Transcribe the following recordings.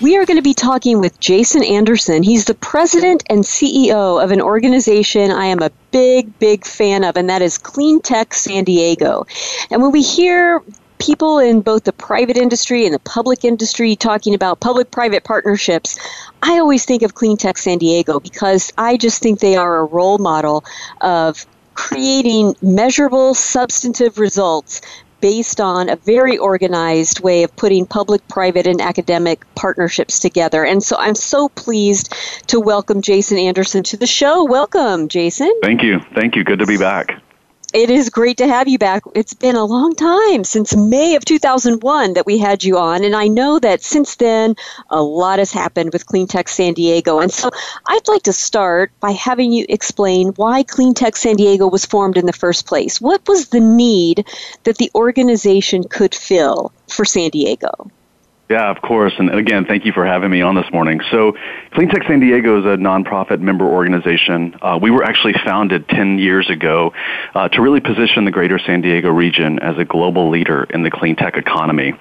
We are going to be talking with Jason Anderson. He's the president and CEO of an organization I am a big, big fan of, and that is Clean Tech San Diego. And when we hear people in both the private industry and the public industry talking about public private partnerships, I always think of Clean Tech San Diego because I just think they are a role model of creating measurable, substantive results based on a very organized way of putting public, private, and academic partnerships together. And so I'm so pleased to welcome Jason Anderson to the show. Welcome, Jason. Thank you. Thank you. Good to be back. It is great to have you back. It's been a long time since May of 2001 that we had you on, and I know that since then a lot has happened with CleanTech San Diego. And so I'd like to start by having you explain why CleanTech San Diego was formed in the first place. What was the need that the organization could fill for San Diego? Yeah, of course. And again, thank you for having me on this morning. So, Cleantech San Diego is a nonprofit member organization. Uh, we were actually founded 10 years ago uh, to really position the greater San Diego region as a global leader in the clean tech economy.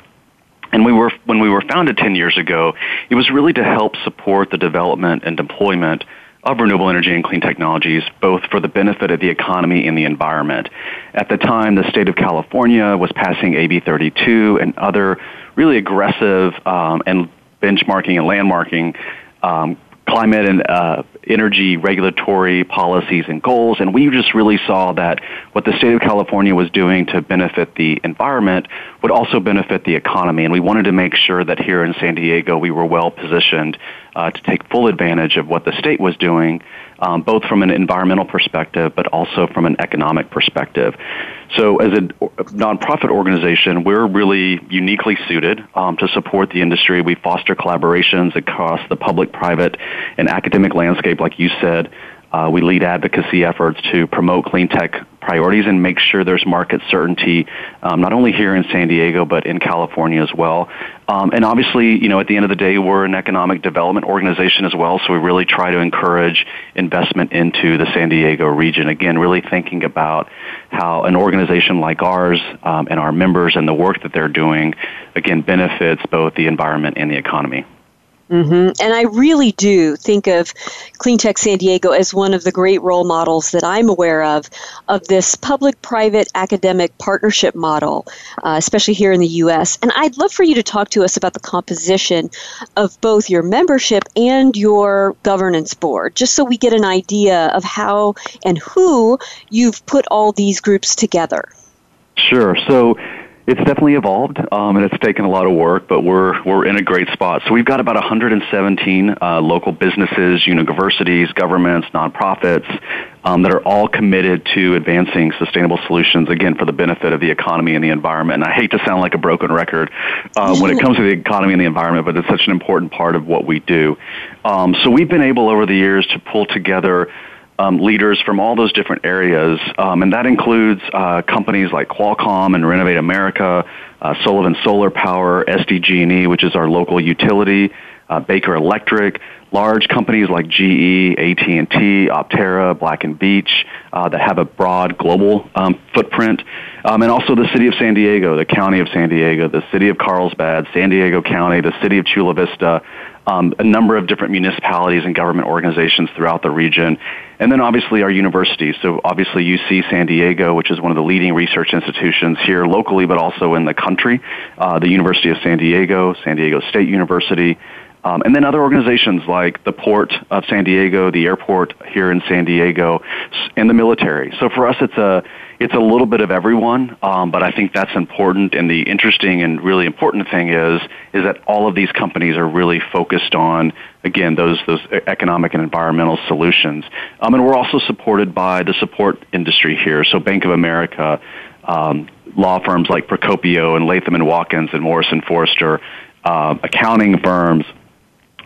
And we were, when we were founded 10 years ago, it was really to help support the development and deployment of renewable energy and clean technologies, both for the benefit of the economy and the environment. At the time, the state of California was passing AB 32 and other really aggressive um, and benchmarking and landmarking um, climate and uh, energy regulatory policies and goals. And we just really saw that what the state of California was doing to benefit the environment would also benefit the economy. And we wanted to make sure that here in San Diego we were well positioned uh, to take full advantage of what the state was doing, um, both from an environmental perspective, but also from an economic perspective. So, as a nonprofit organization, we're really uniquely suited um, to support the industry. We foster collaborations across the public, private, and academic landscape, like you said. Uh, we lead advocacy efforts to promote clean tech priorities and make sure there's market certainty, um, not only here in San Diego but in California as well. Um, and obviously, you know, at the end of the day, we're an economic development organization as well, so we really try to encourage investment into the San Diego region. Again, really thinking about how an organization like ours um, and our members and the work that they're doing, again, benefits both the environment and the economy. Mm-hmm. And I really do think of Cleantech San Diego as one of the great role models that I'm aware of of this public private academic partnership model, uh, especially here in the U.S. And I'd love for you to talk to us about the composition of both your membership and your governance board, just so we get an idea of how and who you've put all these groups together. Sure. So, it's definitely evolved, um, and it's taken a lot of work, but we're we're in a great spot. So we've got about 117 uh, local businesses, universities, governments, nonprofits um, that are all committed to advancing sustainable solutions. Again, for the benefit of the economy and the environment. And I hate to sound like a broken record uh, when it comes to the economy and the environment, but it's such an important part of what we do. Um, so we've been able over the years to pull together um, leaders from all those different areas, um, and that includes uh, companies like Qualcomm and Renovate America, uh, Sullivan Solar Power, SDG&E, which is our local utility, uh, Baker Electric, large companies like GE, AT&T, Opterra, Black and Veatch uh, that have a broad global um, footprint, um, and also the city of San Diego, the county of San Diego, the city of Carlsbad, San Diego County, the city of Chula Vista, um, a number of different municipalities and government organizations throughout the region. And then obviously our universities. So obviously UC San Diego, which is one of the leading research institutions here locally, but also in the country. Uh, the University of San Diego, San Diego State University, um, and then other organizations like the Port of San Diego, the airport here in San Diego, and the military. So for us, it's a it's a little bit of everyone, um, but I think that's important. And the interesting and really important thing is is that all of these companies are really focused on again those those economic and environmental solutions. Um, and we're also supported by the support industry here. So Bank of America, um, law firms like Procopio and Latham and Watkins and Morrison Foerster, uh, accounting firms,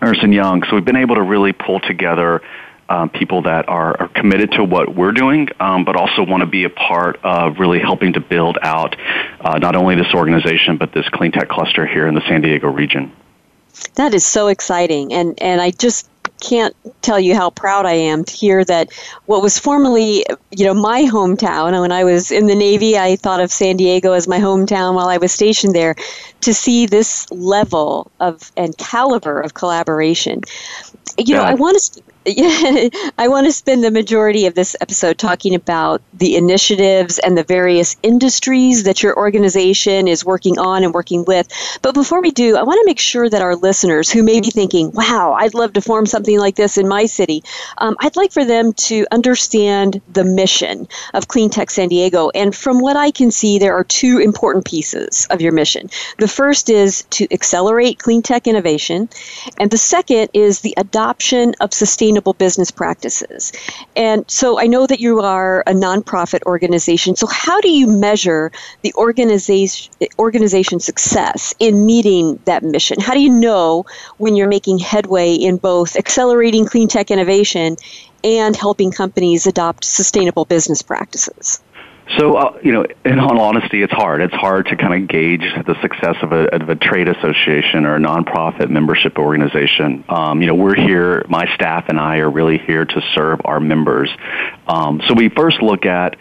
Ernst and Young. So we've been able to really pull together um, people that are, are, committed to what we're doing, um, but also want to be a part of really helping to build out uh, not only this organization but this clean tech cluster here in the San Diego region. That is so exciting, and and I just can't tell you how proud I am to hear that what was formerly, you know, my hometown. When I was in the Navy, I thought of San Diego as my hometown while I was stationed there. To see this level of and caliber of collaboration, you know, I want to yeah, I want to spend the majority of this episode talking about the initiatives and the various industries that your organization is working on and working with. But before we do, I want to make sure that our listeners who may be thinking, wow, I'd love to form something like this in my city, um, I'd like for them to understand the mission of Clean Tech San Diego. And from what I can see, there are two important pieces of your mission. The first is to accelerate clean tech innovation, and the second is the adoption of sustainable sustainable business practices. And so I know that you are a nonprofit organization. So how do you measure the organization organization success in meeting that mission? How do you know when you're making headway in both accelerating clean tech innovation and helping companies adopt sustainable business practices? So, uh, you know, in all honesty, it's hard. It's hard to kind of gauge the success of a, of a trade association or a nonprofit membership organization. Um, you know, we're here, my staff and I are really here to serve our members. Um, so we first look at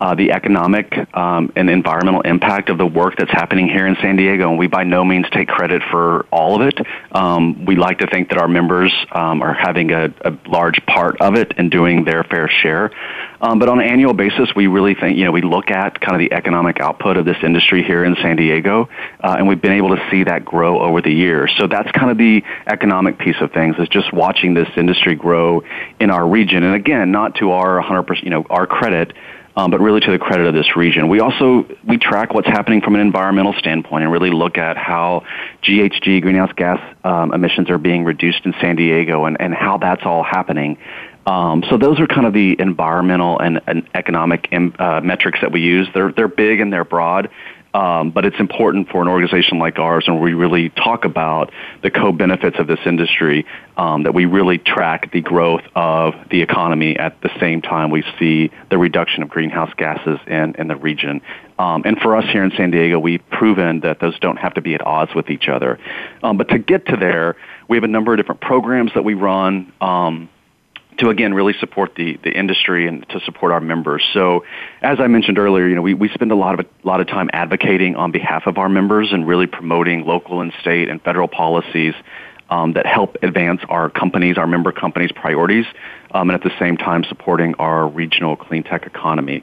uh, the economic um, and environmental impact of the work that's happening here in San Diego, and we by no means take credit for all of it. Um, we like to think that our members um, are having a, a, large part of it and doing their fair share. Um, but on an annual basis, we really think, you know, we look at kind of the economic output of this industry here in San Diego, uh, and we've been able to see that grow over the years. So that's kind of the economic piece of things, is just watching this industry grow in our region. And again, not to our 100%, you know, our credit, um, but really to the credit of this region. We also we track what's happening from an environmental standpoint and really look at how GHG greenhouse gas um, emissions are being reduced in San Diego and, and how that's all happening. Um, so those are kind of the environmental and, and economic uh, metrics that we use. They're they're big and they're broad, um, but it's important for an organization like ours, and we really talk about the co-benefits of this industry, um, that we really track the growth of the economy at the same time we see the reduction of greenhouse gases in, in the region. Um, and for us here in San Diego, we've proven that those don't have to be at odds with each other. Um, but to get to there, we have a number of different programs that we run. Um, to again really support the, the industry and to support our members. So, as I mentioned earlier, you know, we, we spend a lot of a lot of time advocating on behalf of our members and really promoting local and state and federal policies um, that help advance our companies, our member companies' priorities, um, and at the same time supporting our regional clean tech economy.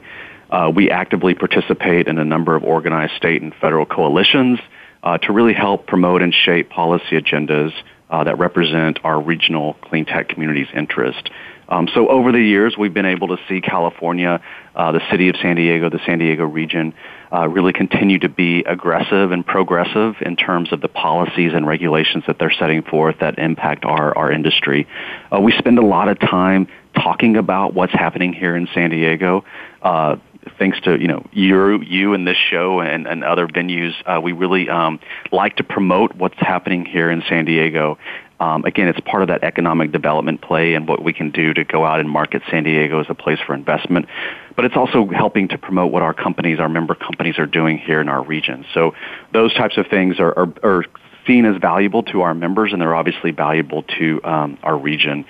Uh, we actively participate in a number of organized state and federal coalitions uh, to really help promote and shape policy agendas uh, that represent our regional clean tech community's interest. Um, so over the years, we've been able to see California, uh, the city of San Diego, the San Diego region, uh, really continue to be aggressive and progressive in terms of the policies and regulations that they're setting forth that impact our, our industry. Uh, we spend a lot of time talking about what's happening here in San Diego. Thanks to you know you you and this show and, and other venues, uh, we really um, like to promote what's happening here in San Diego. Um, again, it's part of that economic development play and what we can do to go out and market San Diego as a place for investment. But it's also helping to promote what our companies, our member companies, are doing here in our region. So those types of things are, are, are seen as valuable to our members, and they're obviously valuable to um, our region.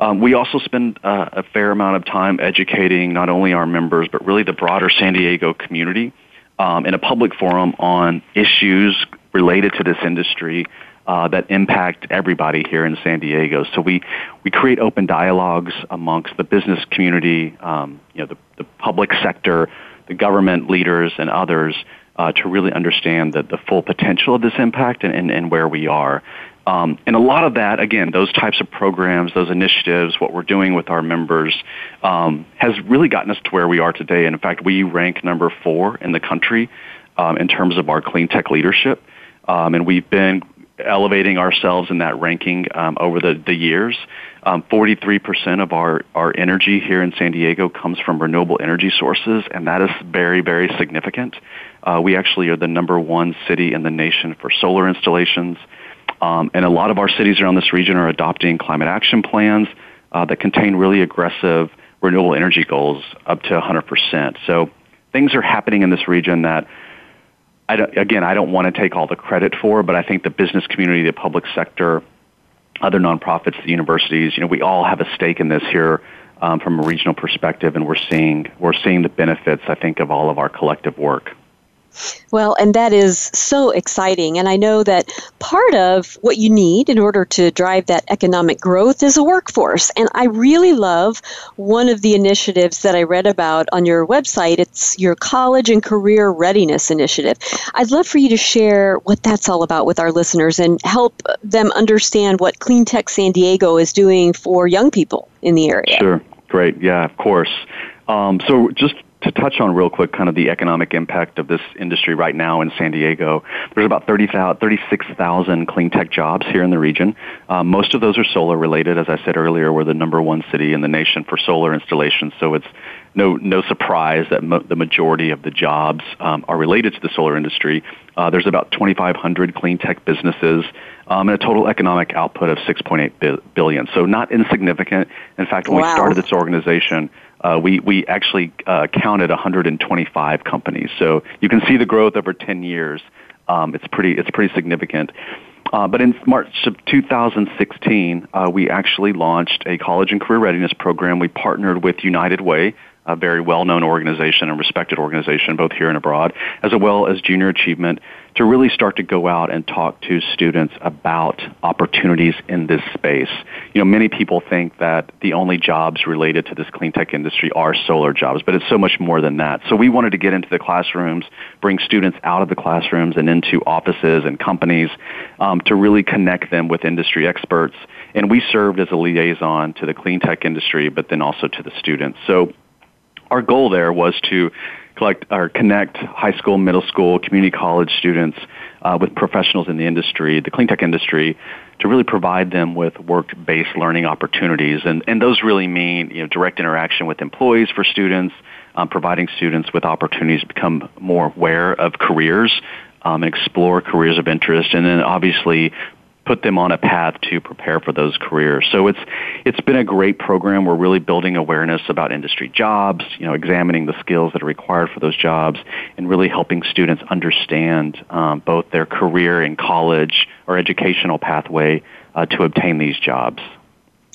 Um, we also spend uh, a fair amount of time educating not only our members, but really the broader San Diego community um, in a public forum on issues related to this industry uh, that impact everybody here in San Diego. So we, we create open dialogues amongst the business community, um, you know, the, the public sector, the government leaders, and others uh, to really understand the, the full potential of this impact and, and, and where we are. Um, and a lot of that, again, those types of programs, those initiatives, what we're doing with our members, um, has really gotten us to where we are today. And in fact, we rank number four in the country um, in terms of our clean tech leadership. Um, and we've been elevating ourselves in that ranking um, over the, the years. Um, 43% of our, our energy here in San Diego comes from renewable energy sources, and that is very, very significant. Uh, we actually are the number one city in the nation for solar installations. Um, and a lot of our cities around this region are adopting climate action plans. uh, that contain really aggressive renewable energy goals up to 100%. So things are happening in this region that I again, I don't want to take all the credit for, but I think the business community, the public sector, other nonprofits, the universities, you know, we all have a stake in this here um, from a regional perspective, and we're seeing we're seeing the benefits. I think of all of our collective work. Well, and that is so exciting. And I know that part of what you need in order to drive that economic growth is a workforce. And I really love one of the initiatives that I read about on your website. It's your College and Career Readiness Initiative. I'd love for you to share what that's all about with our listeners and help them understand what Clean Tech San Diego is doing for young people in the area. Sure. Great. Yeah, of course. Um, so just to touch on real quick kind of the economic impact of this industry right now in San Diego, there's about 30, 36,000 clean tech jobs here in the region. Uh, most of those are solar related. As I said earlier, we're the number one city in the nation for solar installations, so it's no, no surprise that mo- the majority of the jobs um, are related to the solar industry. Uh, there's about 2,500 clean tech businesses um, and a total economic output of 6.8 billion. So not insignificant. In fact, when wow. we started this organization, uh, we we actually uh, counted 125 companies. So you can see the growth over 10 years. Um, it's pretty it's pretty significant. Uh, but in March of 2016, uh, we actually launched a college and career readiness program. We partnered with United Way, a very well-known organization and respected organization, both here and abroad, as well as Junior Achievement, to really start to go out and talk to students about opportunities in this space. You know, many people think that the only jobs related to this clean tech industry are solar jobs, but it's so much more than that. So we wanted to get into the classrooms, bring students out of the classrooms and into offices and companies um, to really connect them with industry experts. And we served as a liaison to the clean tech industry, but then also to the students. So our goal there was to or connect high school, middle school, community college students uh, with professionals in the industry, the clean tech industry, to really provide them with work-based learning opportunities. And, and those really mean you know, direct interaction with employees for students, um, providing students with opportunities to become more aware of careers um, and explore careers of interest, and then obviously put them on a path to prepare for those careers. So it's it's been a great program. We're really building awareness about industry jobs, you know, examining the skills that are required for those jobs, and really helping students understand um, both their career in college or educational pathway uh, to obtain these jobs.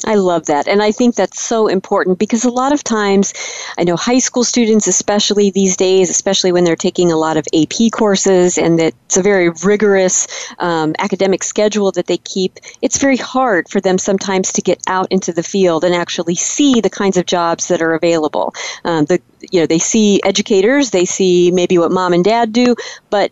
I love that. And I think that's so important because a lot of times, I know high school students, especially these days, especially when they're taking a lot of AP courses and that it's a very rigorous um, academic schedule that they keep, it's very hard for them sometimes to get out into the field and actually see the kinds of jobs that are available. Um, the, you know, they see educators, they see maybe what mom and dad do, but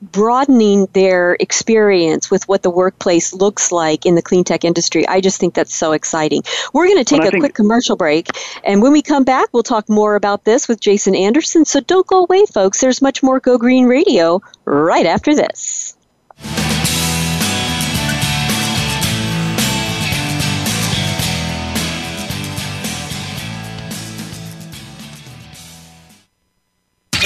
broadening their experience with what the workplace looks like in the clean tech industry, I just think that's so exciting. We're going to take a quick commercial break, and when we come back, we'll talk more about this with Jason Anderson. So don't go away, folks. There's much more Go Green Radio right after this.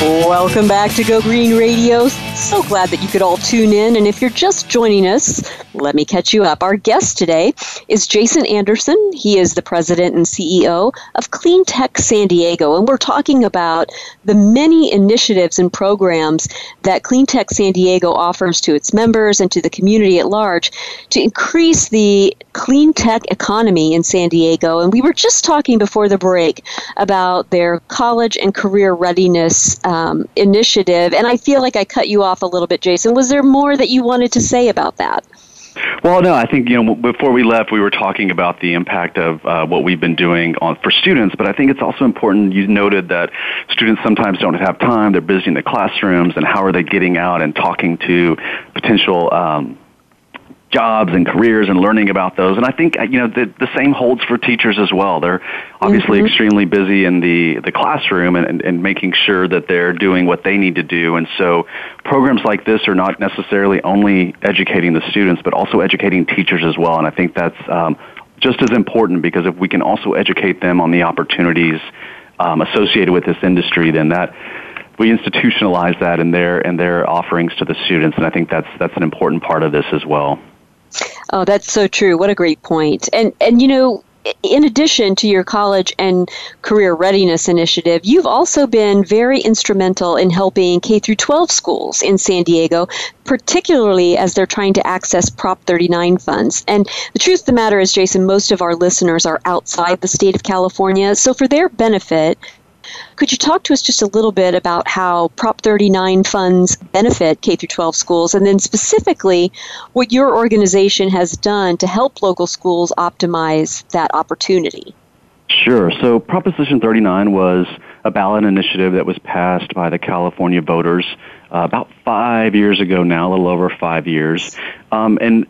Welcome back to Go Green Radio. So glad that you could all tune in. And if you're just joining us, let me catch you up. Our guest today is Jason Anderson. He is the president and CEO of Clean Tech San Diego. And we're talking about the many initiatives and programs that Clean Tech San Diego offers to its members and to the community at large to increase the clean tech economy in San Diego. And we were just talking before the break about their college and career readiness uh, um, initiative. And I feel like I cut you off a little bit, Jason. Was there more that you wanted to say about that? Well, no, I think you know before we left, we were talking about the impact of uh, what we've been doing on for students, but I think it's also important. You noted that students sometimes don't have time; they're busy in the classrooms, and how are they getting out and talking to potential um, jobs and careers and learning about those. And I think you know the, the same holds for teachers as well. They're obviously mm-hmm. extremely busy in the the classroom and, and, and making sure that they're doing what they need to do. And so programs like this are not necessarily only educating the students, but also educating teachers as well. And I think that's um, just as important because if we can also educate them on the opportunities um, associated with this industry, then that we institutionalize that in their in their offerings to the students, and I think that's that's an important part of this as well. Oh, that's so true. What a great point. And and you know, in addition to your college and career readiness initiative, you've also been very instrumental in helping K through 12 schools in San Diego, particularly as they're trying to access Prop 39 funds. And the truth of the matter is, Jason, most of our listeners are outside the state of California. So for their benefit, could you talk to us just a little bit about how Prop 39 funds benefit K 12 schools and then specifically what your organization has done to help local schools optimize that opportunity? Sure. So Proposition 39 was a ballot initiative that was passed by the California voters uh, about five years ago now, a little over five years. Um, and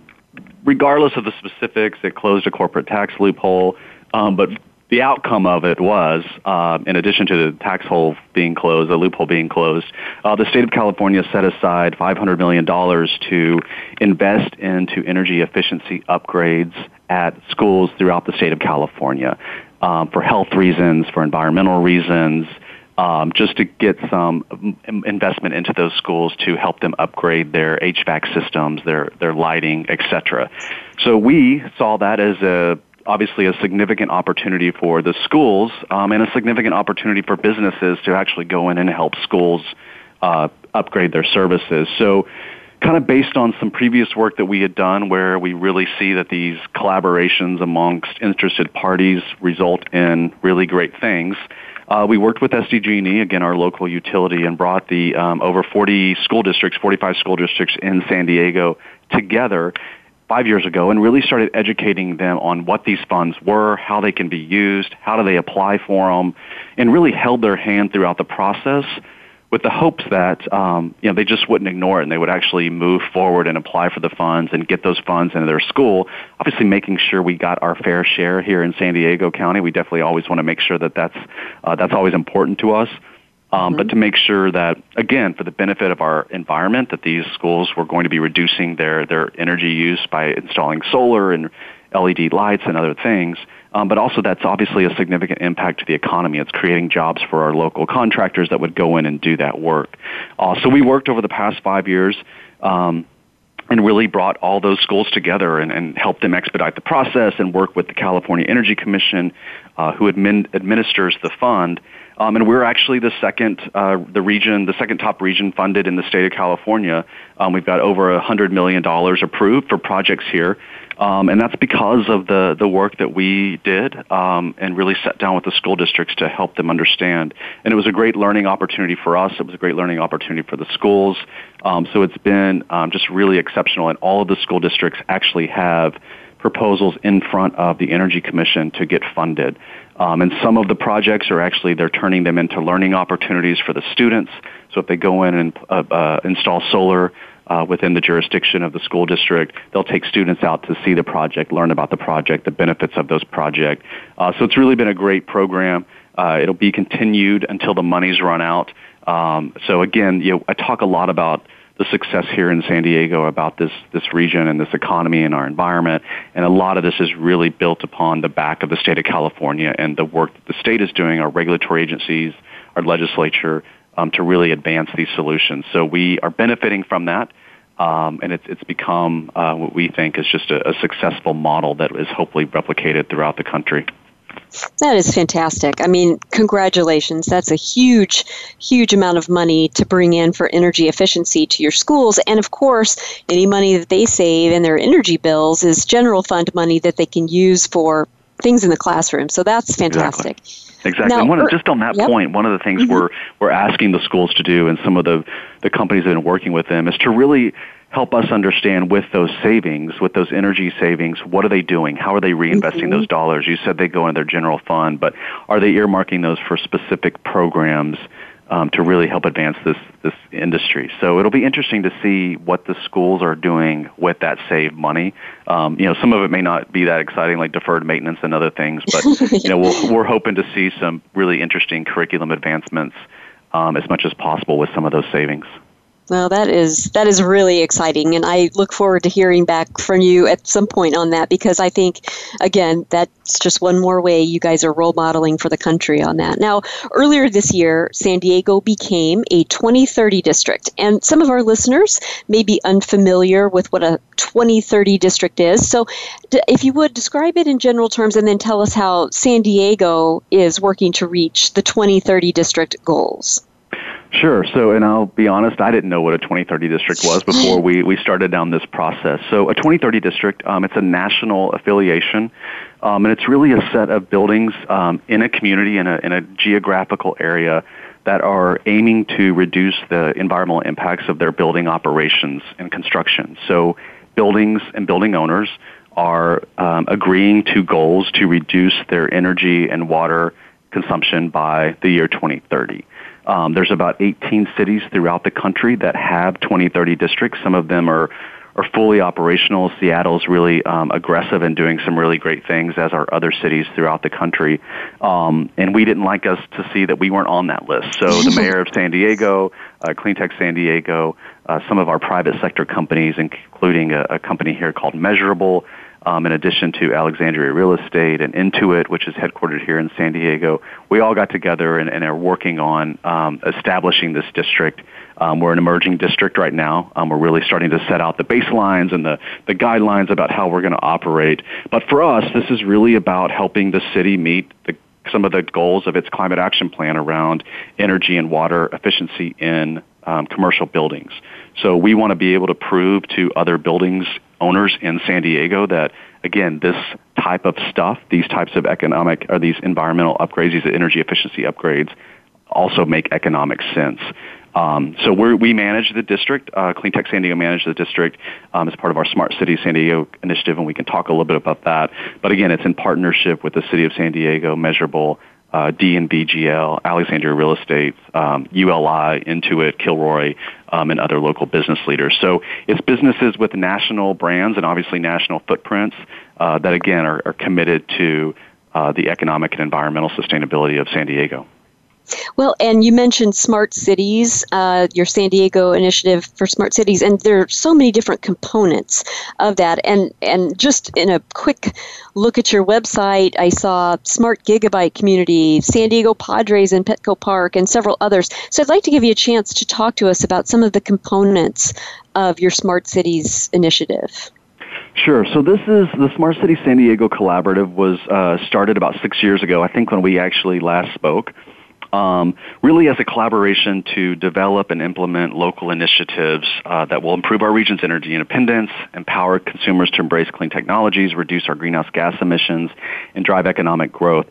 regardless of the specifics, it closed a corporate tax loophole. Um, but the outcome of it was, uh, in addition to the tax hole being closed, the loophole being closed, uh, the state of California set aside $500 million to invest into energy efficiency upgrades at schools throughout the state of California um, for health reasons, for environmental reasons, um, just to get some investment into those schools to help them upgrade their HVAC systems, their their lighting, etc. So we saw that as a obviously a significant opportunity for the schools um, and a significant opportunity for businesses to actually go in and help schools uh, upgrade their services. So, kind of based on some previous work that we had done where we really see that these collaborations amongst interested parties result in really great things. Uh, we worked with SDG&E, again, our local utility, and brought the um, over 40 school districts, 45 school districts in San Diego together five years ago and really started educating them on what these funds were, how they can be used, how do they apply for them, and really held their hand throughout the process with the hopes that um, you know they just wouldn't ignore it and they would actually move forward and apply for the funds and get those funds into their school. Obviously, making sure we got our fair share here in San Diego County. We definitely always want to make sure that that's uh, that's always important to us. Um, mm-hmm. But to make sure that, again, for the benefit of our environment, that these schools were going to be reducing their, their energy use by installing solar and LED lights and other things. Um, but also that's obviously a significant impact to the economy. It's creating jobs for our local contractors that would go in and do that work. Uh, so we worked over the past five years um, and really brought all those schools together and, and helped them expedite the process and work with the California Energy Commission, uh, who admin, administers the fund. Um, and we're actually the second, uh, the region, the second top region funded in the state of California. Um, we've got over a hundred million dollars approved for projects here, um, and that's because of the the work that we did um, and really sat down with the school districts to help them understand. And it was a great learning opportunity for us. It was a great learning opportunity for the schools. Um, so it's been um, just really exceptional, and all of the school districts actually have proposals in front of the Energy Commission to get funded. Um, and some of the projects are actually, they're turning them into learning opportunities for the students. So if they go in and uh, uh, install solar uh, within the jurisdiction of the school district, they'll take students out to see the project, learn about the project, the benefits of those projects. Uh, so it's really been a great program. Uh, it'll be continued until the money's run out. Um, so again, you know, I talk a lot about the success here in San Diego about this this region and this economy and our environment. And a lot of this is really built upon the back of the state of California and the work that the state is doing, our regulatory agencies, our legislature, um, to really advance these solutions. So we are benefiting from that. Um, and it's, it's become uh, what we think is just a, a successful model that is hopefully replicated throughout the country. That is fantastic. I mean, congratulations. That's a huge, huge amount of money to bring in for energy efficiency to your schools. And of course, any money that they save in their energy bills is general fund money that they can use for things in the classroom. So that's fantastic. Exactly. Exactly. Now, and one, just on that yep. point, one of the things mm-hmm. we're we're asking the schools to do, and some of the the companies that have been working with them, is to really help us understand with those savings, with those energy savings, what are they doing? How are they reinvesting mm-hmm. those dollars? You said they go in their general fund, but are they earmarking those for specific programs um, to really help advance this this industry? So it'll be interesting to see what the schools are doing with that saved money. Um, you know, some of it may not be that exciting, like deferred maintenance and other things, but you know, we we're hoping to see some really interesting curriculum advancements um, as much as possible with some of those savings. Well, that is that is really exciting, and I look forward to hearing back from you at some point on that because I think, again, that's just one more way you guys are role modeling for the country on that. Now, earlier this year, San Diego became a 2030 district, and some of our listeners may be unfamiliar with what a 2030 district is. So, if you would describe it in general terms, and then tell us how San Diego is working to reach the 2030 district goals. Sure. So, and I'll be honest, I didn't know what a 2030 district was before we, we started down this process. So, a 2030 district, um, it's a national affiliation, um, and it's really a set of buildings um, in a community, in a, in a geographical area that are aiming to reduce the environmental impacts of their building operations and construction. So, buildings and building owners are um, agreeing to goals to reduce their energy and water consumption by the year 2030. Um, there's about 18 cities throughout the country that have 2030 districts. Some of them are are fully operational. Seattle's really um, aggressive and doing some really great things, as are other cities throughout the country. Um, and we didn't like us to see that we weren't on that list. So the mayor of San Diego, uh, Cleantech San Diego, uh, some of our private sector companies, including a, a company here called Measurabl, um, in addition to Alexandria Real Estate and Intuit, which is headquartered here in San Diego, we all got together and, and are working on um, establishing this district. Um, we're an emerging district right now. Um, we're really starting to set out the baselines and the, the guidelines about how we're going to operate. But for us, this is really about helping the city meet the some of the goals of its climate action plan around energy and water efficiency in um, commercial buildings. So we want to be able to prove to other buildings owners in San Diego that again this type of stuff, these types of economic or these environmental upgrades, these energy efficiency upgrades, also make economic sense. Um, so we manage the district. Uh, Cleantech San Diego manages the district um, as part of our Smart City San Diego initiative, and we can talk a little bit about that. But again, it's in partnership with the City of San Diego, Measurabl, uh, DNVGL, Alexandria Real Estate, um, ULI, Intuit, Kilroy, um, and other local business leaders. So it's businesses with national brands and obviously national footprints uh, that again are, are committed to uh, the economic and environmental sustainability of San Diego. Well, and you mentioned smart cities, uh, your San Diego initiative for smart cities, and there are so many different components of that. And and just in a quick look at your website, I saw Smart Gigabit Community, San Diego Padres in Petco Park, and several others. So I'd like to give you a chance to talk to us about some of the components of your smart cities initiative. Sure. So this is the Smart City San Diego Collaborative was uh, started about six years ago. I think when we actually last spoke. Um, really as a collaboration to develop and implement local initiatives uh, that will improve our region's energy independence, empower consumers to embrace clean technologies, reduce our greenhouse gas emissions, and drive economic growth.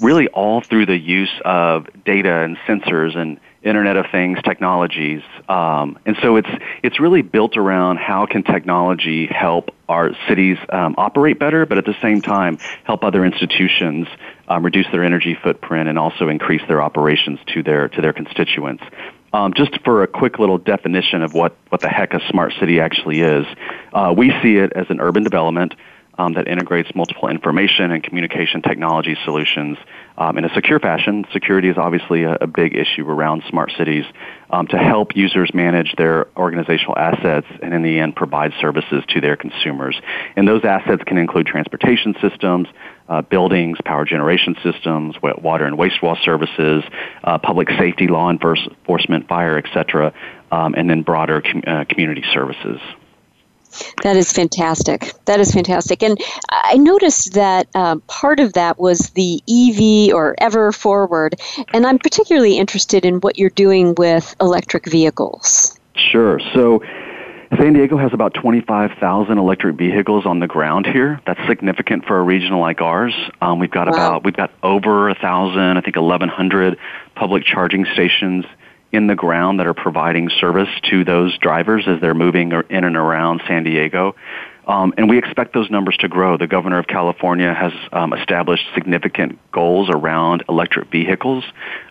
Really all through the use of data and sensors and Internet of Things technologies. Um, and so it's, it's really built around how can technology help our cities um, operate better, but at the same time help other institutions um, reduce their energy footprint and also increase their operations to their, to their constituents. Um, just for a quick little definition of what, what the heck a smart city actually is, uh, we see it as an urban development um, that integrates multiple information and communication technology solutions um, in a secure fashion. Security is obviously a, a big issue around smart cities um, to help users manage their organizational assets and in the end provide services to their consumers. And those assets can include transportation systems, uh, buildings, power generation systems, water and wastewater services, uh, public safety, law enforcement, fire, etc., um, and then broader com- uh, community services. That is fantastic. That is fantastic. And I noticed that uh, part of that was the EV or Ever Forward. And I'm particularly interested in what you're doing with electric vehicles. Sure. So, San Diego has about 25,000 electric vehicles on the ground here. That's significant for a region like ours. Um, we've got wow. about we've got over a thousand, I think 1,100 public charging stations in the ground that are providing service to those drivers as they're moving in and around San Diego. Um, and we expect those numbers to grow. The governor of California has um, established significant goals around electric vehicles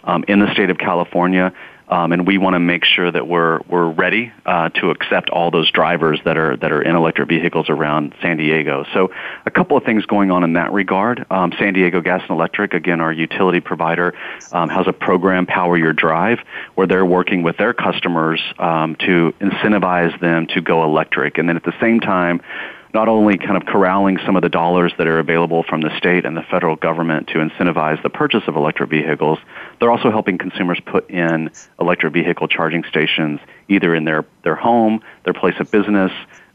um, in the state of California um, and we want to make sure that we're we're ready uh, to accept all those drivers that are that are in electric vehicles around San Diego. So, a couple of things going on in that regard. Um, San Diego Gas and Electric, again, our utility provider, um, has a program, Power Your Drive, where they're working with their customers um, to incentivize them to go electric, and then at the same time not only kind of corralling some of the dollars that are available from the state and the federal government to incentivize the purchase of electric vehicles, they're also helping consumers put in electric vehicle charging stations either in their, their home, their place of business,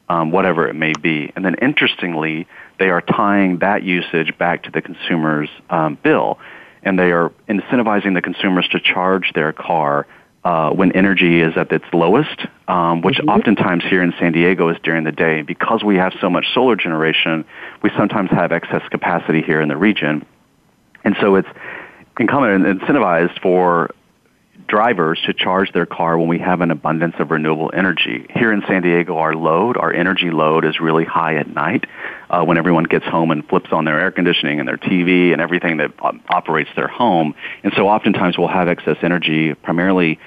um, whatever it may be. And then interestingly, they are tying that usage back to the consumer's um, bill. And they are incentivizing the consumers to charge their car uh, when energy is at its lowest, um, which mm-hmm. oftentimes here in San Diego is during the day. Because we have so much solar generation, we sometimes have excess capacity here in the region. And so it's incumbent and incentivized for drivers to charge their car when we have an abundance of renewable energy. Here in San Diego, our load, our energy load is really high at night uh, when everyone gets home and flips on their air conditioning and their TV and everything that um, operates their home. And so oftentimes we'll have excess energy primarily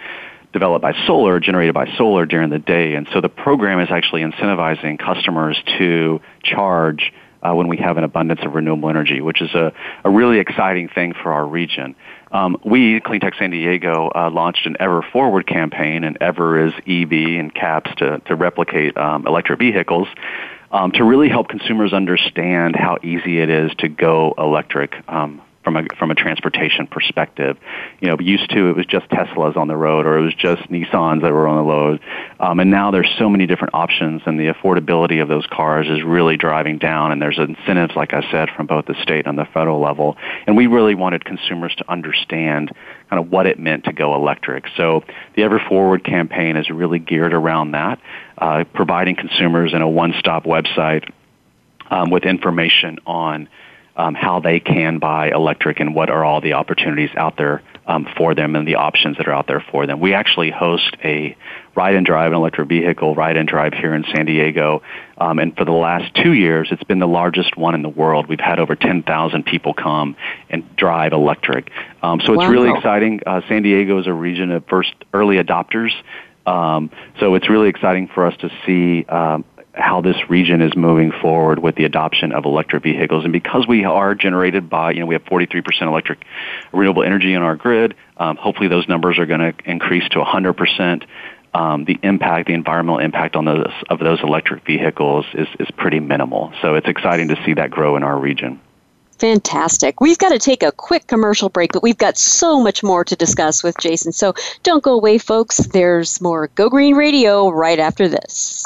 developed by solar, generated by solar during the day. And so the program is actually incentivizing customers to charge uh, when we have an abundance of renewable energy, which is a, a really exciting thing for our region. Um, we, Cleantech San Diego, uh, launched an Ever Forward campaign, and Ever is EV and caps to, to replicate um, electric vehicles, um, to really help consumers understand how easy it is to go electric. Um, from a from a transportation perspective. You know, used to it was just Teslas on the road, or it was just Nissans that were on the road, um, and now there's so many different options, and the affordability of those cars is really driving down. And there's incentives, like I said, from both the state and the federal level. And we really wanted consumers to understand kind of what it meant to go electric. So the Ever Forward campaign is really geared around that, uh, providing consumers in a one-stop website um, with information on um, how they can buy electric and what are all the opportunities out there um, for them and the options that are out there for them. We actually host a ride and drive an electric vehicle ride and drive here in San Diego, um, and for the last two years, it's been the largest one in the world. We've had over 10,000 people come and drive electric. Um, so it's wow. really exciting. Uh, San Diego is a region of first early adopters. Um, so it's really exciting for us to see um, how this region is moving forward with the adoption of electric vehicles. And because we are generated by, you know, we have 43% electric renewable energy in our grid, um, hopefully those numbers are going to increase to 100%. Um, the impact, the environmental impact on those of those electric vehicles is, is pretty minimal. So it's exciting to see that grow in our region. Fantastic. We've got to take a quick commercial break, but we've got so much more to discuss with Jason. So don't go away, folks. There's more Go Green Radio right after this.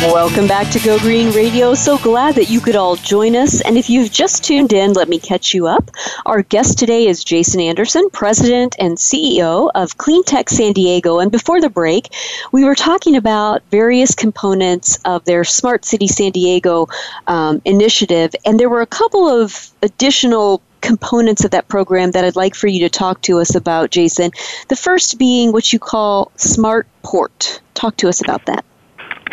Welcome back to Go Green Radio. So glad that you could all join us. And if you've just tuned in, let me catch you up. Our guest today is Jason Anderson, President and CEO of Cleantech San Diego. And before the break, we were talking about various components of their Smart City San Diego um, initiative. And there were a couple of additional components of that program that I'd like for you to talk to us about, Jason. The first being what you call Smart Port. Talk to us about that.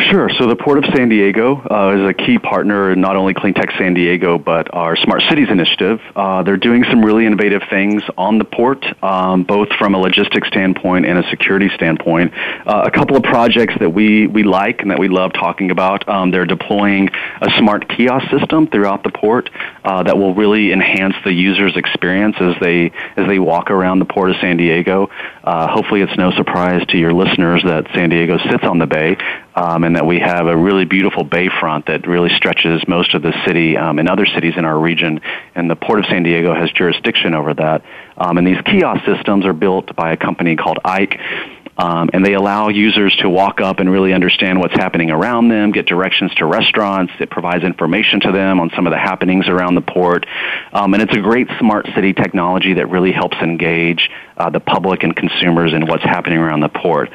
Sure. So the Port of San Diego uh, is a key partner in not only Cleantech San Diego, but our Smart Cities initiative. Uh, they're doing some really innovative things on the port, um, both from a logistics standpoint and a security standpoint. Uh, a couple of projects that we, we like and that we love talking about. Um, they're deploying a smart kiosk system throughout the port uh, that will really enhance the user's experience as they as they walk around the Port of San Diego. Uh, hopefully, it's no surprise to your listeners that San Diego sits on the bay um, and that we have a really beautiful bayfront that really stretches most of the city um, and other cities in our region. And the Port of San Diego has jurisdiction over that. Um, and these kiosk systems are built by a company called Ike. Um, and they allow users to walk up and really understand what's happening around them, get directions to restaurants. It provides information to them on some of the happenings around the port. Um, and it's a great smart city technology that really helps engage uh, the public and consumers in what's happening around the port.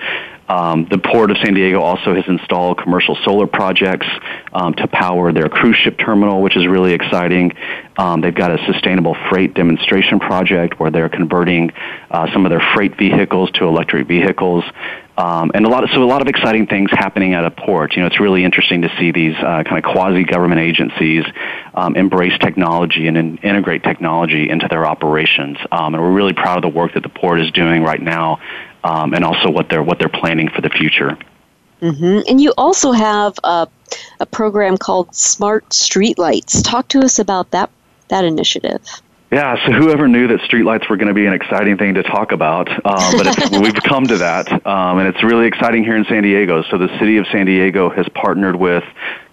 Um, the Port of San Diego also has installed commercial solar projects um, to power their cruise ship terminal, which is really exciting. Um, they've got a sustainable freight demonstration project where they're converting uh, some of their freight vehicles to electric vehicles. Um, and a lot of, so a lot of exciting things happening at a port. You know, it's really interesting to see these uh, kind of quasi-government agencies um, embrace technology and in, integrate technology into their operations. Um, and we're really proud of the work that the port is doing right now um, and also what they're what they're planning for the future. Mm-hmm. And you also have a, a program called Smart Streetlights. Talk to us about that that initiative. Yeah, so whoever knew that streetlights were going to be an exciting thing to talk about, um, but we've come to that, um, and it's really exciting here in San Diego. So the city of San Diego has partnered with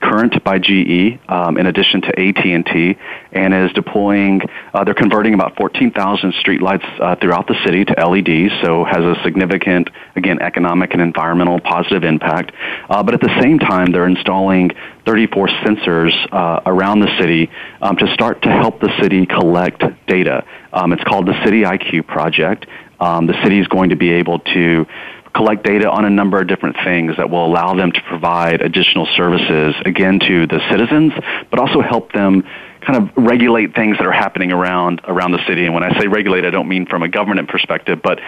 Current by GE, um, in addition to AT&T, and is deploying. Uh, they're converting about 14,000 streetlights uh, throughout the city to LEDs, so has a significant, again, economic and environmental positive impact. Uh, but at the same time, they're installing 34 sensors uh, around the city um, to start to help the city collect data. Um, it's called the City IQ project. Um, the city is going to be able to collect data on a number of different things that will allow them to provide additional services, again, to the citizens, but also help them kind of regulate things that are happening around around the city. And when I say regulate, I don't mean from a government perspective, but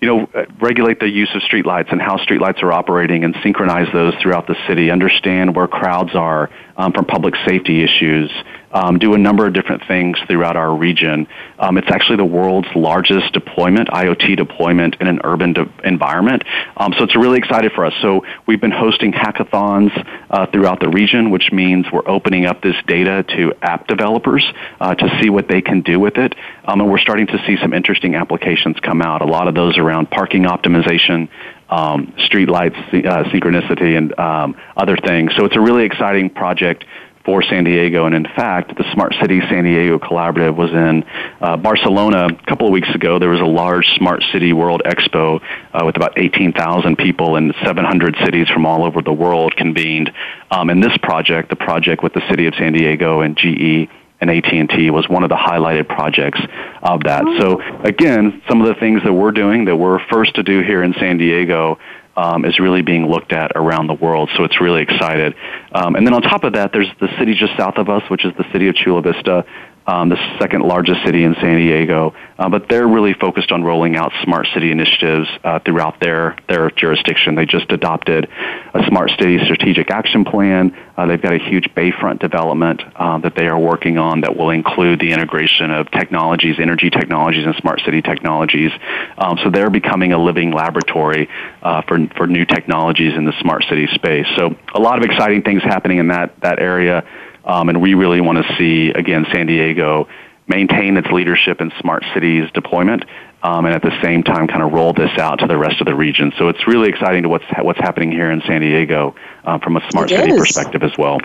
you know, uh, regulate the use of streetlights and how streetlights are operating and synchronize those throughout the city. Understand where crowds are um, from public safety issues um, do a number of different things throughout our region. Um, it's actually the world's largest deployment, IoT deployment in an urban de- environment. Um, so it's really excited for us. So we've been hosting hackathons uh, throughout the region, which means we're opening up this data to app developers uh, to see what they can do with it. Um, and we're starting to see some interesting applications come out. A lot of those around parking optimization, um, street lights, uh, synchronicity, and um, other things. So it's a really exciting project for San Diego. And in fact, the Smart City San Diego Collaborative was in uh, Barcelona a couple of weeks ago. There was a large Smart City World Expo uh, with about 18,000 people and 700 cities from all over the world convened. Um, and this project, the project with the City of San Diego and GE, and AT&T was one of the highlighted projects of that. So again, some of the things that we're doing that we're first to do here in San Diego um, is really being looked at around the world. So it's really excited. Um, and then on top of that, there's the city just south of us, which is the city of Chula Vista um, the second largest city in San Diego. Uh, but they're really focused on rolling out smart city initiatives uh, throughout their their jurisdiction. They just adopted a smart city strategic action plan. Uh, they've got a huge bayfront development uh, that they are working on that will include the integration of technologies, energy technologies, and smart city technologies. Um, so they're becoming a living laboratory uh, for for new technologies in the smart city space. So a lot of exciting things happening in that that area. Um, and we really want to see, again, San Diego maintain its leadership in smart cities deployment um, and at the same time kind of roll this out to the rest of the region. So it's really exciting to what's, what's happening here in San Diego uh, from a smart it city is. perspective as well.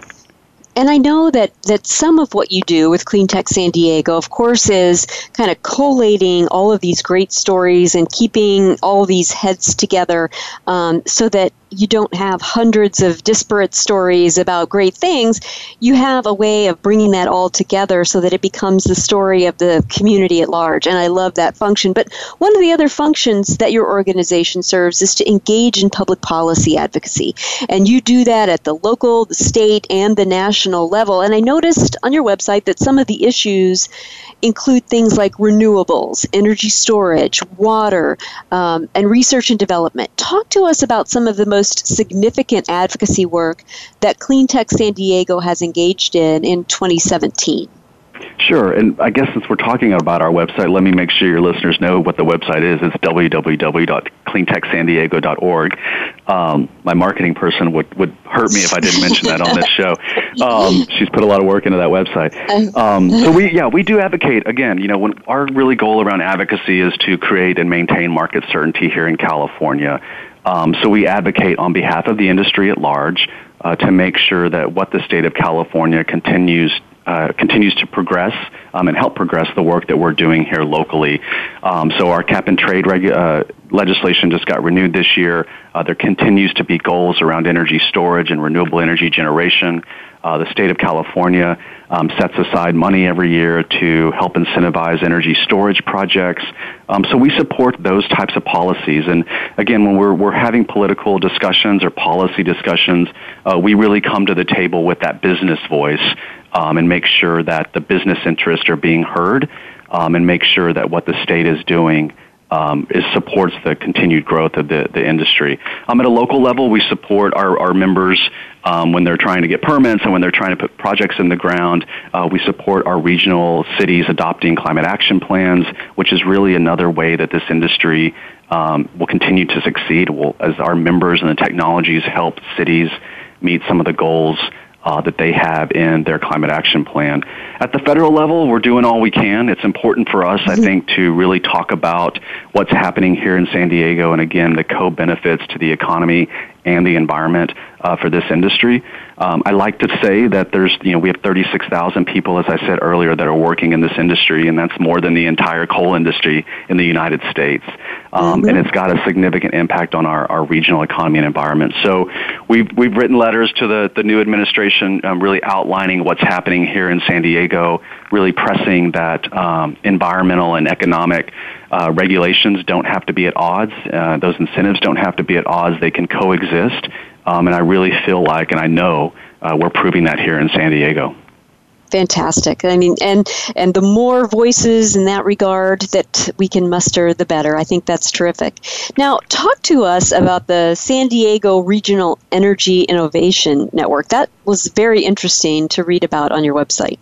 And I know that, that some of what you do with Clean Tech San Diego, of course, is kind of collating all of these great stories and keeping all these heads together um, so that you don't have hundreds of disparate stories about great things. You have a way of bringing that all together so that it becomes the story of the community at large. And I love that function. But one of the other functions that your organization serves is to engage in public policy advocacy. And you do that at the local, the state, and the national level. And I noticed on your website that some of the issues include things like renewables, energy storage, water, um, and research and development. Talk to us about some of the most significant advocacy work that Clean Tech San Diego has engaged in in 2017. Sure, and I guess since we're talking about our website, let me make sure your listeners know what the website is. It's www.cleantechsandiego.org. Um, my marketing person would, would hurt me if I didn't mention that on this show. Um, she's put a lot of work into that website. Um, so we, yeah, we do advocate. Again, you know, when our really goal around advocacy is to create and maintain market certainty here in California. Um, so we advocate on behalf of the industry at large uh, to make sure that what the state of California continues uh, continues to progress um, and help progress the work that we're doing here locally. Um, so our cap and trade regu- uh, legislation just got renewed this year. Uh, there continues to be goals around energy storage and renewable energy generation. Uh, the state of California um, sets aside money every year to help incentivize energy storage projects. Um, so we support those types of policies. And again, when we're, we're having political discussions or policy discussions, uh, we really come to the table with that business voice um, and make sure that the business interests are being heard um, and make sure that what the state is doing um, is supports the continued growth of the, the industry. Um, at a local level, we support our, our members um, when they're trying to get permits and when they're trying to put projects in the ground. Uh, we support our regional cities adopting climate action plans, which is really another way that this industry um, will continue to succeed will, as our members and the technologies help cities meet some of the goals uh, that they have in their climate action plan. At the federal level, we're doing all we can. It's important for us, I mm-hmm. think, to really talk about what's happening here in San Diego and again, the co benefits to the economy and the environment uh, for this industry. Um, I like to say that there's, you know, we have 36,000 people, as I said earlier, that are working in this industry, and that's more than the entire coal industry in the United States. Um, mm-hmm. And it's got a significant impact on our, our regional economy and environment. So we've, we've written letters to the, the new administration um, really outlining what's happening here in San Diego, really pressing that um, environmental and economic uh, regulations don't have to be at odds. Uh, those incentives don't have to be at odds. They can coexist. Um, and I really feel like, and I know, uh, we're proving that here in San Diego fantastic. I mean, and and the more voices in that regard that we can muster, the better. I think that's terrific. Now, talk to us about the San Diego Regional Energy Innovation Network. That was very interesting to read about on your website.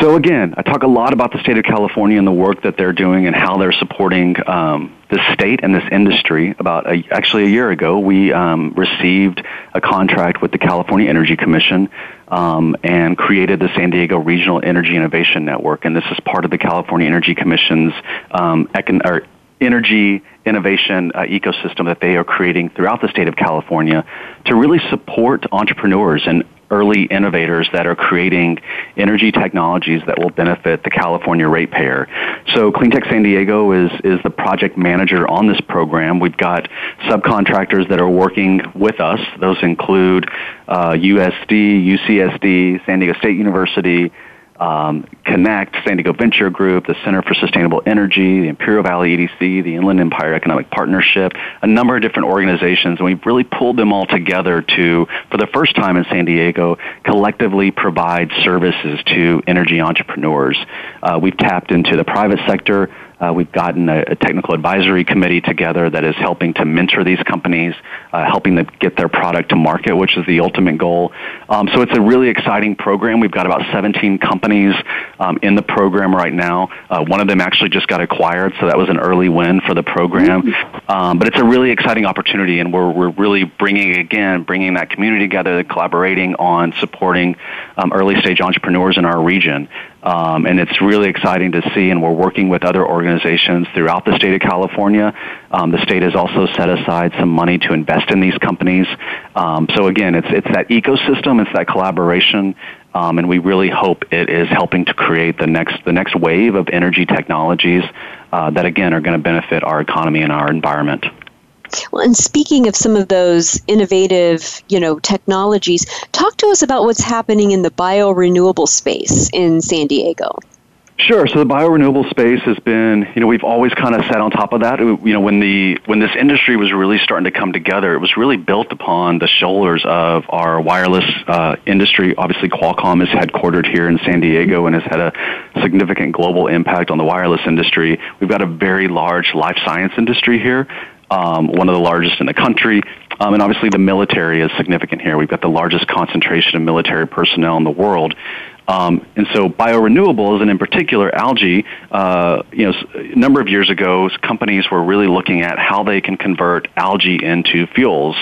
So again, I talk a lot about the state of California and the work that they're doing and how they're supporting um, the state and this industry. About a, actually a year ago, we um, received a contract with the California Energy Commission um, and created the San Diego Regional Energy Innovation Network. And this is part of the California Energy Commission's um, econ- or energy innovation uh, ecosystem that they are creating throughout the state of California to really support entrepreneurs and early innovators that are creating energy technologies that will benefit the California ratepayer. So Cleantech San Diego is, is the project manager on this program. We've got subcontractors that are working with us. Those include uh, USD, UCSD, San Diego State University, um, Connect, San Diego Venture Group, the Center for Sustainable Energy, the Imperial Valley EDC, the Inland Empire Economic Partnership, a number of different organizations, and we've really pulled them all together to, for the first time in San Diego, collectively provide services to energy entrepreneurs. Uh, we've tapped into the private sector, uh, we've gotten a, a, technical advisory committee together that is helping to mentor these companies, uh, helping them get their product to market, which is the ultimate goal. Um, so it's a really exciting program. We've got about 17 companies um, in the program right now. Uh, one of them actually just got acquired, so that was an early win for the program. Um, but it's a really exciting opportunity, and we're, we're really bringing, again, bringing that community together, collaborating on supporting um, early stage entrepreneurs in our region. Um, and it's really exciting to see, and we're working with other organizations throughout the state of California. Um, the state has also set aside some money to invest in these companies. Um, so again, it's it's that ecosystem, it's that collaboration, um, and we really hope it is helping to create the next the next wave of energy technologies uh, that again are going to benefit our economy and our environment. Well, and speaking of some of those innovative, you know, technologies, talk to us about what's happening in the biorenewable space in San Diego. Sure. So the biorenewable space has been, you know, we've always kind of sat on top of that. You know, when the when this industry was really starting to come together, it was really built upon the shoulders of our wireless uh, industry. Obviously, Qualcomm is headquartered here in San Diego and has had a significant global impact on the wireless industry. We've got a very large life science industry here um, one of the largest in the country. Um, and obviously, the military is significant here. We've got the largest concentration of military personnel in the world. Um, and so biorenewables, and in particular algae, uh, you know, a number of years ago, companies were really looking at how they can convert algae into fuels.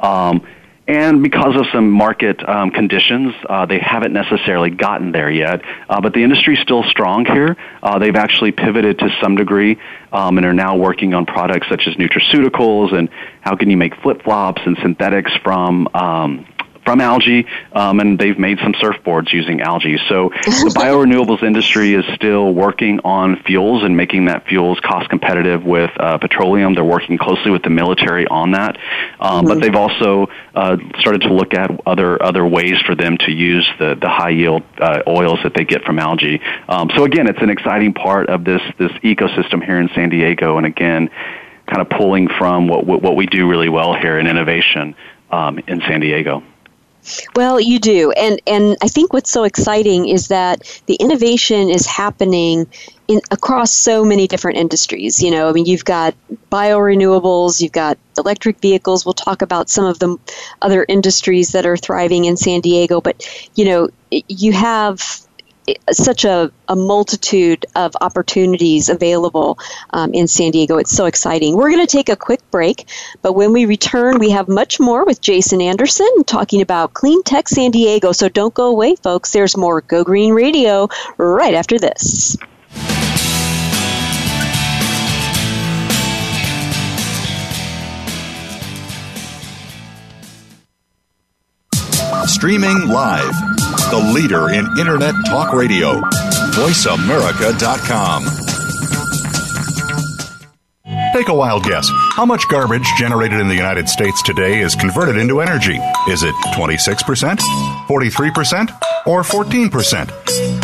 Um, and because of some market um, conditions, uh, they haven't necessarily gotten there yet. Uh, but the industry is still strong here. Uh, they've actually pivoted to some degree um, and are now working on products such as nutraceuticals and how can you make flip flops and synthetics from um, from algae, um, and they've made some surfboards using algae. So the biorenewables industry is still working on fuels and making that fuels cost competitive with uh, petroleum. They're working closely with the military on that, um, mm-hmm. but they've also uh, started to look at other other ways for them to use the the high yield uh, oils that they get from algae. Um, so again, it's an exciting part of this this ecosystem here in San Diego, and again, kind of pulling from what what we do really well here in innovation um, in San Diego. Well, you do, and and I think what's so exciting is that the innovation is happening in across so many different industries. You know, I mean, you've got biorenewables, you've got electric vehicles. We'll talk about some of the other industries that are thriving in San Diego, but you know, you have such a, a multitude of opportunities available um, in San Diego. It's so exciting. We're going to take a quick break, but when we return, we have much more with Jason Anderson talking about Clean Tech San Diego. So don't go away, folks. There's more Go Green Radio right after this. Streaming live the leader in Internet talk radio. VoiceAmerica.com. Take a wild guess. How much garbage generated in the United States today is converted into energy? Is it 26%, 43%, or 14%?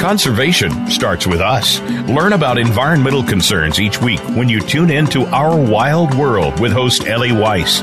Conservation starts with us. Learn about environmental concerns each week when you tune in to Our Wild World with host Ellie Weiss.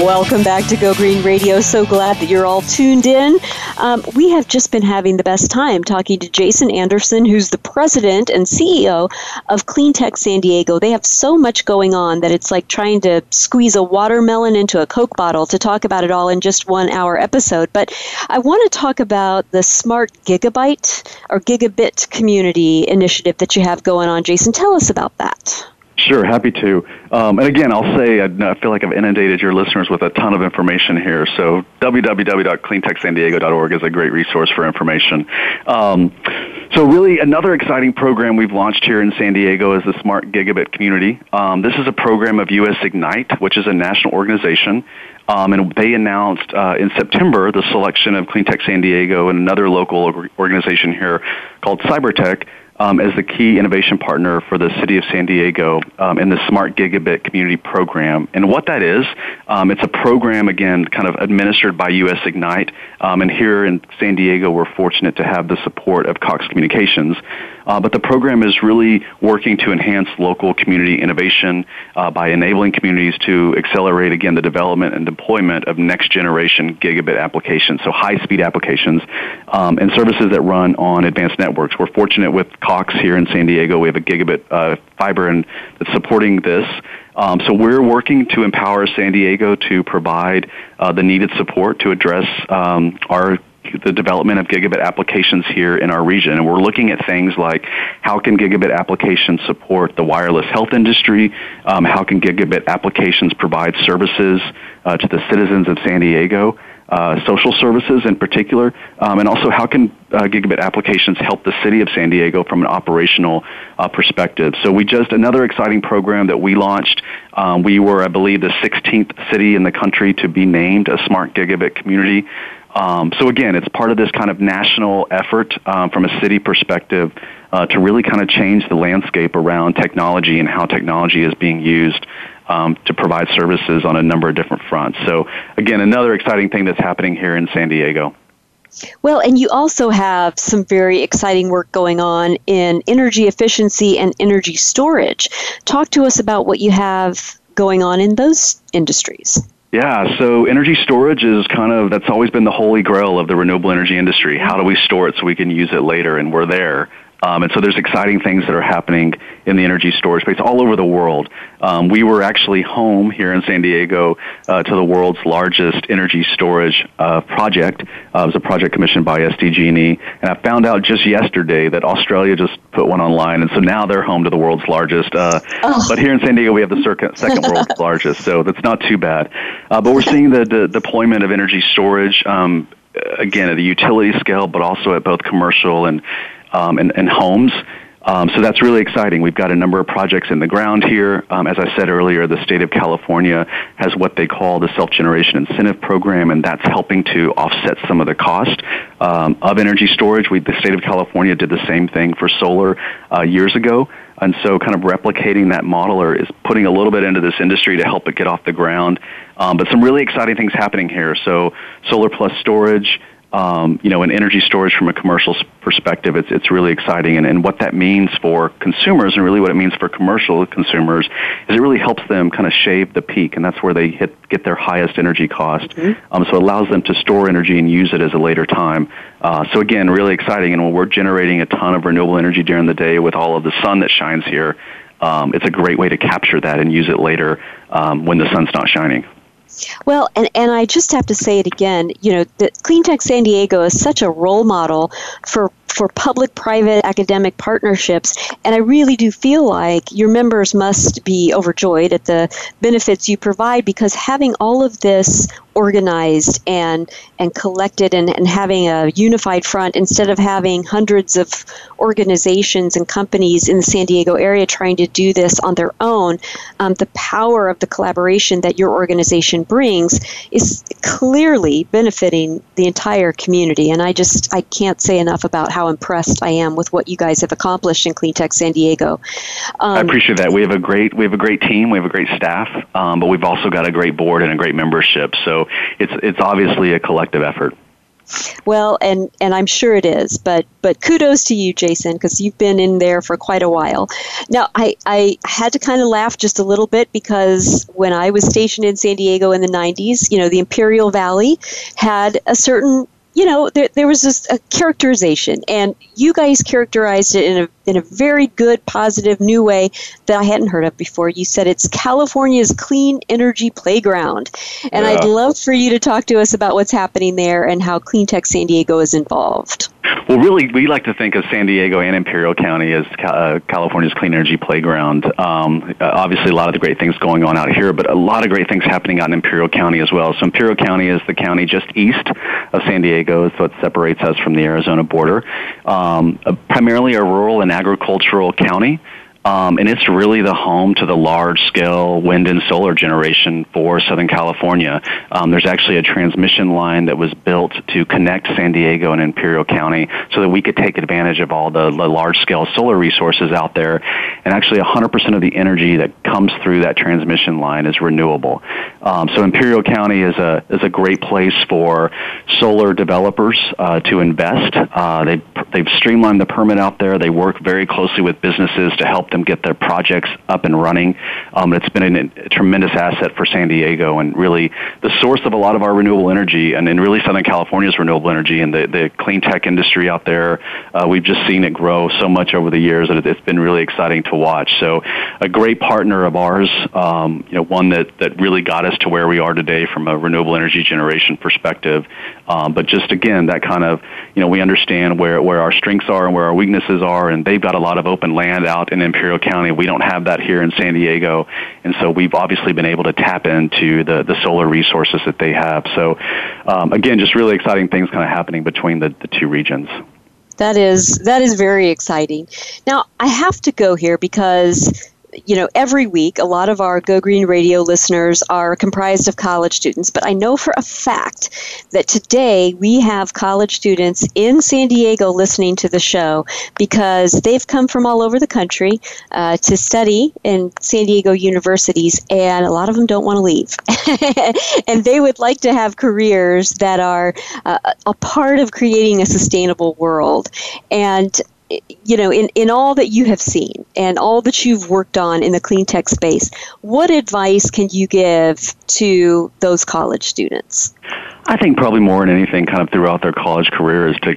Welcome back to Go Green Radio. So glad that you're all tuned in. Um, we have just been having the best time talking to Jason Anderson, who's the president and CEO of Cleantech San Diego. They have so much going on that it's like trying to squeeze a watermelon into a Coke bottle to talk about it all in just one hour episode. But I want to talk about the Smart Gigabyte or Gigabit Community initiative that you have going on. Jason, tell us about that. Sure, happy to. Um, and again, I'll say I, I feel like I've inundated your listeners with a ton of information here. So www.cleantechsandiego.org is a great resource for information. Um, so really, another exciting program we've launched here in San Diego is the Smart Gigabit Community. Um, this is a program of US Ignite, which is a national organization. Um, and they announced uh, in September the selection of Cleantech San Diego and another local organization here called Cybertech um, as the key innovation partner for the city of San Diego um, in the Smart Gigabit Community Program. And what that is, um, it's a program, again, kind of administered by US Ignite. Um, and here in San Diego, we're fortunate to have the support of Cox Communications. Uh, but the program is really working to enhance local community innovation uh, by enabling communities to accelerate, again, the development and deployment of next generation gigabit applications, so high speed applications um, and services that run on advanced networks. We're fortunate with Cox here in San Diego. We have a gigabit uh, fiber and that's supporting this. Um, so we're working to empower San Diego to provide uh, the needed support to address um, our the development of gigabit applications here in our region. And we're looking at things like how can gigabit applications support the wireless health industry? Um, how can gigabit applications provide services uh, to the citizens of San Diego? Uh, social services in particular, um, and also how can uh, gigabit applications help the city of San Diego from an operational uh, perspective. So we just another exciting program that we launched. Um, we were, I believe, the 16th city in the country to be named a smart gigabit community. Um, so again, it's part of this kind of national effort um, from a city perspective uh, to really kind of change the landscape around technology and how technology is being used um, to provide services on a number of different fronts. So again, another exciting thing that's happening here in San Diego. Well, and you also have some very exciting work going on in energy efficiency and energy storage. Talk to us about what you have going on in those industries. Yeah, so energy storage is kind of that's always been the holy grail of the renewable energy industry. How do we store it so we can use it later? And we're there. Um, and so there's exciting things that are happening in the energy storage space all over the world. Um, we were actually home here in San Diego uh, to the world's largest energy storage uh, project. Uh, it was a project commissioned by SDG&E, and I found out just yesterday that Australia just put one online, and so now they're home to the world's largest. Uh, oh. But here in San Diego, we have the second world's largest, so that's not too bad. Uh, but we're seeing the, the deployment of energy storage. Um, again, at the utility scale, but also at both commercial and um, and, and homes. Um, so that's really exciting. We've got a number of projects in the ground here. Um, as I said earlier, the state of California has what they call the self-generation incentive program, and that's helping to offset some of the cost um, of energy storage. We, the state of California did the same thing for solar uh, years ago. And so, kind of replicating that model or is putting a little bit into this industry to help it get off the ground. Um, but some really exciting things happening here. So, solar plus storage, um, you know, and energy storage from a commercial perspective, it's, it's really exciting. And, and what that means for consumers and really what it means for commercial consumers is it really helps them kind of shave the peak, and that's where they hit, get their highest energy cost. Mm-hmm. Um, so it allows them to store energy and use it as a later time. Uh, so again, really exciting. And when we're generating a ton of renewable energy during the day with all of the sun that shines here, um, it's a great way to capture that and use it later um, when the sun's not shining. Well, and, and I just have to say it again, you know, the Cleantech San Diego is such a role model for for public private academic partnerships. And I really do feel like your members must be overjoyed at the benefits you provide because having all of this organized and and collected and, and having a unified front instead of having hundreds of organizations and companies in the San Diego area trying to do this on their own, um, the power of the collaboration that your organization brings is clearly benefiting the entire community. And I just I can't say enough about how impressed I am with what you guys have accomplished in Cleantech San Diego. Um, I appreciate that. We have a great we have a great team. We have a great staff, um, but we've also got a great board and a great membership. So it's it's obviously a collective effort. Well, and and I'm sure it is, but but kudos to you, Jason, because you've been in there for quite a while. Now, I I had to kind of laugh just a little bit because when I was stationed in San Diego in the '90s, you know, the Imperial Valley had a certain you know, there, there was this a characterization, and you guys characterized it in a in a very good, positive, new way that I hadn't heard of before. You said it's California's clean energy playground, and yeah. I'd love for you to talk to us about what's happening there and how Cleantech San Diego is involved. Well, really, we like to think of San Diego and Imperial County as uh, California's clean energy playground. Um, uh, obviously, a lot of the great things going on out here, but a lot of great things happening out in Imperial County as well. So, Imperial County is the county just east of San Diego, so it separates us from the Arizona border. Um, uh, primarily a rural and agricultural county. Um, and it's really the home to the large scale wind and solar generation for Southern California. Um, there's actually a transmission line that was built to connect San Diego and Imperial County so that we could take advantage of all the, the large scale solar resources out there. And actually, 100% of the energy that comes through that transmission line is renewable. Um, so Imperial County is a is a great place for solar developers uh, to invest. Uh, they they've streamlined the permit out there. They work very closely with businesses to help them get their projects up and running. Um, it's been a, tremendous asset for San Diego and really the source of a lot of our renewable energy and in really Southern California's renewable energy and the, the clean tech industry out there. Uh, we've just seen it grow so much over the years that it's been really exciting to watch. So a great partner of ours, um, you know, one that, that really got us to where we are today from a renewable energy generation perspective. Um, but just again, that kind of, you know, we understand where, where our strengths are and where our weaknesses are, and they've got a lot of open land out in Imperial County. We don't have that here in San Diego, and so we've obviously been able to tap into the, the solar resources that they have. So, um, again, just really exciting things kind of happening between the, the two regions. That is that is very exciting. Now I have to go here because you know, every week, a lot of our Go Green Radio listeners are comprised of college students, but I know for a fact that today we have college students in San Diego listening to the show because they've come from all over the country uh, to study in San Diego universities, and a lot of them don't want to leave. and they would like to have careers that are uh, a part of creating a sustainable world. And you know, in, in all that you have seen and all that you've worked on in the clean tech space, what advice can you give to those college students? I think probably more than anything, kind of throughout their college career, is to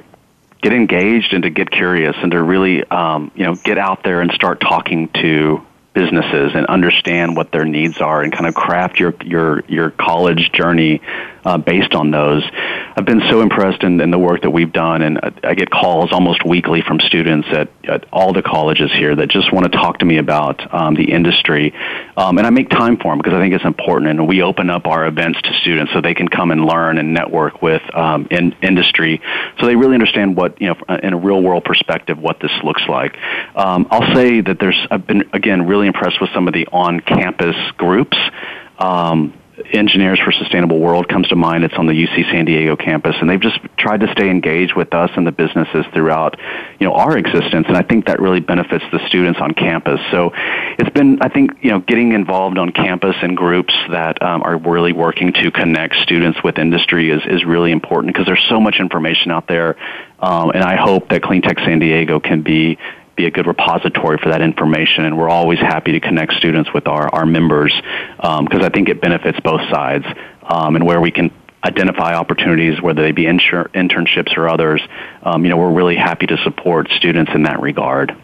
get engaged and to get curious and to really, um, you know, get out there and start talking to businesses and understand what their needs are and kind of craft your your your college journey uh, based on those. I've been so impressed in, in the work that we've done, and I get calls almost weekly from students at, at all the colleges here that just want to talk to me about um, the industry. Um, and I make time for them because I think it's important, and we open up our events to students so they can come and learn and network with um, in industry, so they really understand what you know in a real world perspective what this looks like. Um, I'll say that there's I've been again really impressed with some of the on campus groups. Um, Engineers for Sustainable World comes to mind. It's on the UC San Diego campus, and they've just tried to stay engaged with us and the businesses throughout, you know, our existence. And I think that really benefits the students on campus. So it's been, I think, you know, getting involved on campus in groups that um, are really working to connect students with industry is is really important because there's so much information out there. Um, and I hope that Clean Tech San Diego can be be a good repository for that information. And we're always happy to connect students with our, our members because um, I think it benefits both sides um, and where we can identify opportunities, whether they be insur- internships or others. Um, you know, we're really happy to support students in that regard.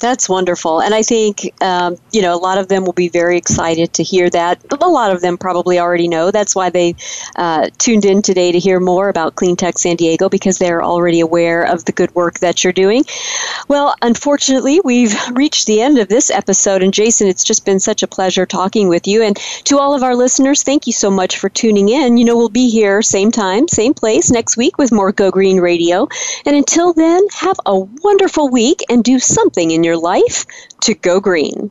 That's wonderful. And I think, um, you know, a lot of them will be very excited to hear that. A lot of them probably already know. That's why they uh, tuned in today to hear more about Clean Tech San Diego because they're already aware of the good work that you're doing. Well, unfortunately, we've reached the end of this episode. And Jason, it's just been such a pleasure talking with you. And to all of our listeners, thank you so much for tuning in. You know, we'll be here same time, same place next week with more Go Green Radio. And until then, have a wonderful week and do something in your your life to go green.